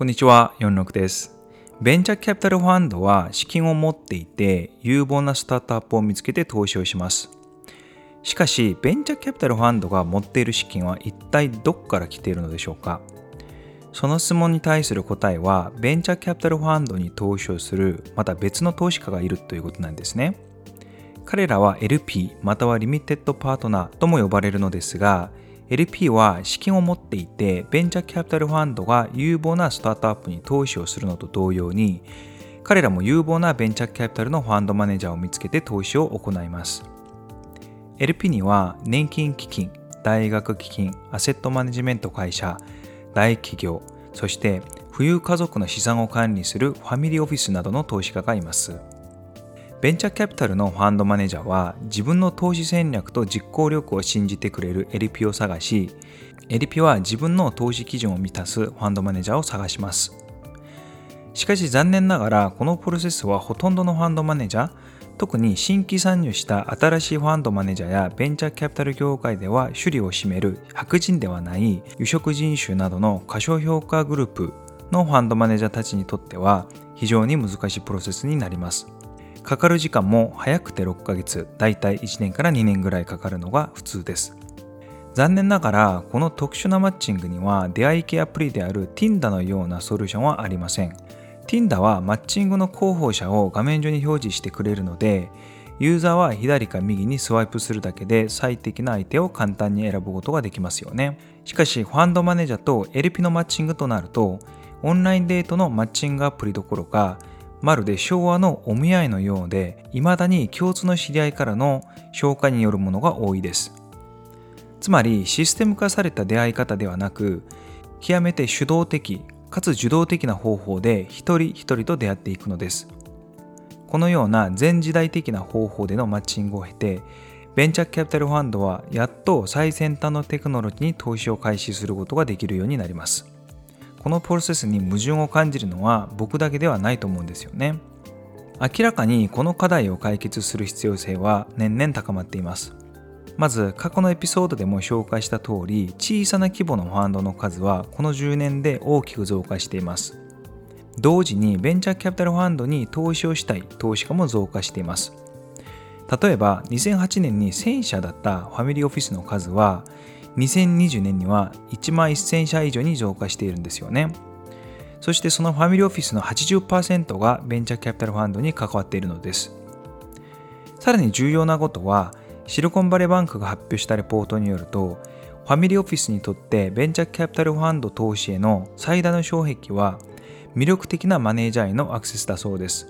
こんにちは、46です。ベンチャーキャピタルファンドは資金を持っていて有望なスタートアップを見つけて投資をします。しかし、ベンチャーキャピタルファンドが持っている資金は一体どこから来ているのでしょうか？その質問に対する答えは、ベンチャーキャピタルファンドに投資をする、また別の投資家がいるということなんですね。彼らは LP またはリミテッドパートナーとも呼ばれるのですが、LP は資金を持っていて、ベンチャーキャピタルファンドが有望なスタートアップに投資をするのと同様に、彼らも有望なベンチャーキャピタルのファンドマネージャーを見つけて投資を行います。LP には年金基金、大学基金、アセットマネジメント会社、大企業、そして富裕家族の資産を管理するファミリーオフィスなどの投資家がいます。ベンチャーキャピタルのファンドマネージャーは自分の投資戦略と実行力を信じてくれる LP を探し、LP は自分の投資基準を満たすファンドマネージャーを探します。しかし残念ながらこのプロセスはほとんどのファンドマネージャー、特に新規参入した新しいファンドマネージャーやベンチャーキャピタル業界では首里を占める白人ではない有色人種などの過小評価グループのファンドマネージャーたちにとっては非常に難しいプロセスになります。かかる時間も早くて6ヶ月、だいたい1年から2年ぐらいかかるのが普通です。残念ながら、この特殊なマッチングには出会い系アプリである Tinder のようなソリューションはありません。Tinder はマッチングの候補者を画面上に表示してくれるので、ユーザーは左か右にスワイプするだけで最適な相手を簡単に選ぶことができますよね。しかし、ファンドマネージャーと LP のマッチングとなると、オンラインデートのマッチングアプリどころか、まるで昭和のお見合いのようで、未だに共通の知り合いからの紹介によるものが多いです。つまりシステム化された出会い方ではなく、極めて主導的かつ受動的な方法で一人一人と出会っていくのです。このような全時代的な方法でのマッチングを経て、ベンチャーキャピタルファンドはやっと最先端のテクノロジーに投資を開始することができるようになります。このプロセスに矛盾を感じるのは僕だけではないと思うんですよね。明らかにこの課題を解決する必要性は年々高まっています。まず過去のエピソードでも紹介した通り小さな規模のファンドの数はこの10年で大きく増加しています。同時にベンチャーキャピタルファンドに投資をしたい投資家も増加しています。例えば2008年に1000社だったファミリーオフィスの数は2020年には1万1000社以上に増加しているんですよね。そしてそのファミリーオフィスの80%がベンチャーキャピタルファンドに関わっているのです。さらに重要なことは、シリコンバレーバンクが発表したレポートによると、ファミリーオフィスにとってベンチャーキャピタルファンド投資への最大の障壁は魅力的なマネージャーへのアクセスだそうです。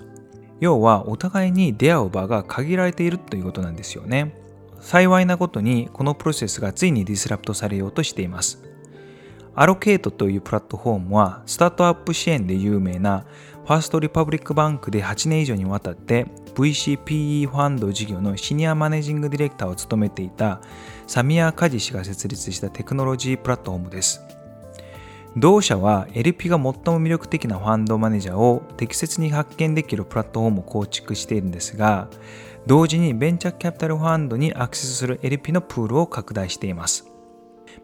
要はお互いに出会う場が限られているということなんですよね。幸いなことにこのプロセスがついにディスラプトされようとしています。アロケートというプラットフォームはスタートアップ支援で有名なファーストリパブリックバンクで8年以上にわたって VCPE ファンド事業のシニアマネージングディレクターを務めていたサミア・カジ氏が設立したテクノロジープラットフォームです。同社は LP が最も魅力的なファンドマネージャーを適切に発見できるプラットフォームを構築しているんですが、同時にベンチャーキャピタルファンドにアクセスする LP のプールを拡大しています。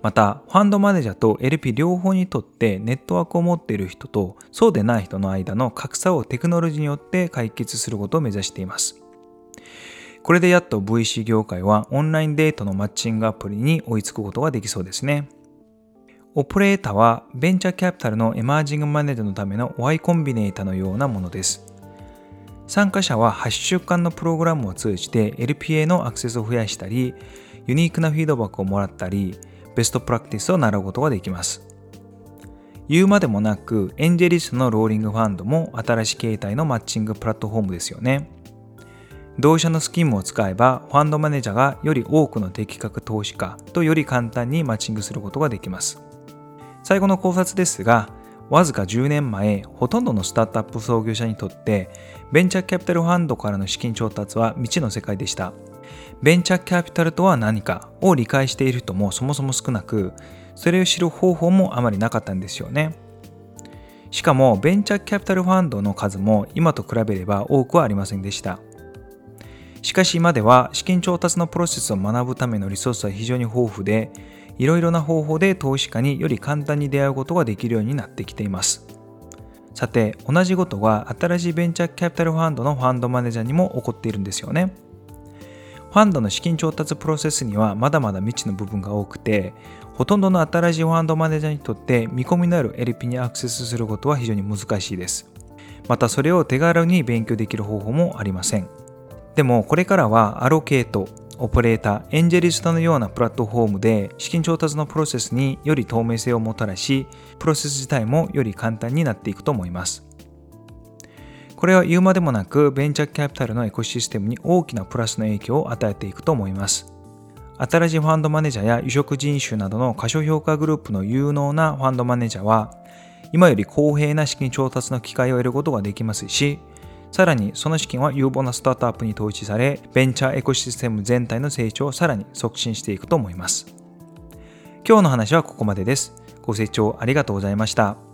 また、ファンドマネージャーと LP 両方にとってネットワークを持っている人とそうでない人の間の格差をテクノロジーによって解決することを目指しています。これでやっと VC 業界はオンラインデートのマッチングアプリに追いつくことができそうですね。オペレータはベンチャーキャピタルのエマージングマネージャーのための Y コンビネータのようなものです。参加者は8週間のプログラムを通じて LPA のアクセスを増やしたり、ユニークなフィードバックをもらったり、ベストプラクティスを習うことができます。言うまでもなく、エンジェリスのローリングファンドも新しい形態のマッチングプラットフォームですよね。同社のスキームを使えば、ファンドマネージャーがより多くの適格投資家とより簡単にマッチングすることができます。最後の考察ですが、わずか10年前、ほとんどのスタートアップ創業者にとって、ベンチャーキャピタルファンドからの資金調達は未知の世界でした。ベンチャーキャピタルとは何かを理解している人もそもそも少なく、それを知る方法もあまりなかったんですよね。しかも、ベンチャーキャピタルファンドの数も今と比べれば多くはありませんでした。しかし今では資金調達のプロセスを学ぶためのリソースは非常に豊富で、いろいろな方法で投資家により簡単に出会うことができるようになってきています。さて、同じことは新しいベンチャーキャピタルファンドのファンドマネージャーにも起こっているんですよね。ファンドの資金調達プロセスにはまだまだ未知の部分が多くて、ほとんどの新しいファンドマネージャーにとって見込みのある LP にアクセスすることは非常に難しいです。またそれを手軽に勉強できる方法もありません。でもこれからはアロケート、オペレーター、エンジェリストのようなプラットフォームで資金調達のプロセスにより透明性をもたらし、プロセス自体もより簡単になっていくと思います。これは言うまでもなくベンチャーキャピタルのエコシステムに大きなプラスの影響を与えていくと思います。新しいファンドマネージャーや離職人種などの過小評価グループの有能なファンドマネージャーは今より公平な資金調達の機会を得ることができますし、さらにその資金は有望なスタートアップに投資され、ベンチャーエコシステム全体の成長をさらに促進していくと思います。今日の話はここまでです。ご清聴ありがとうございました。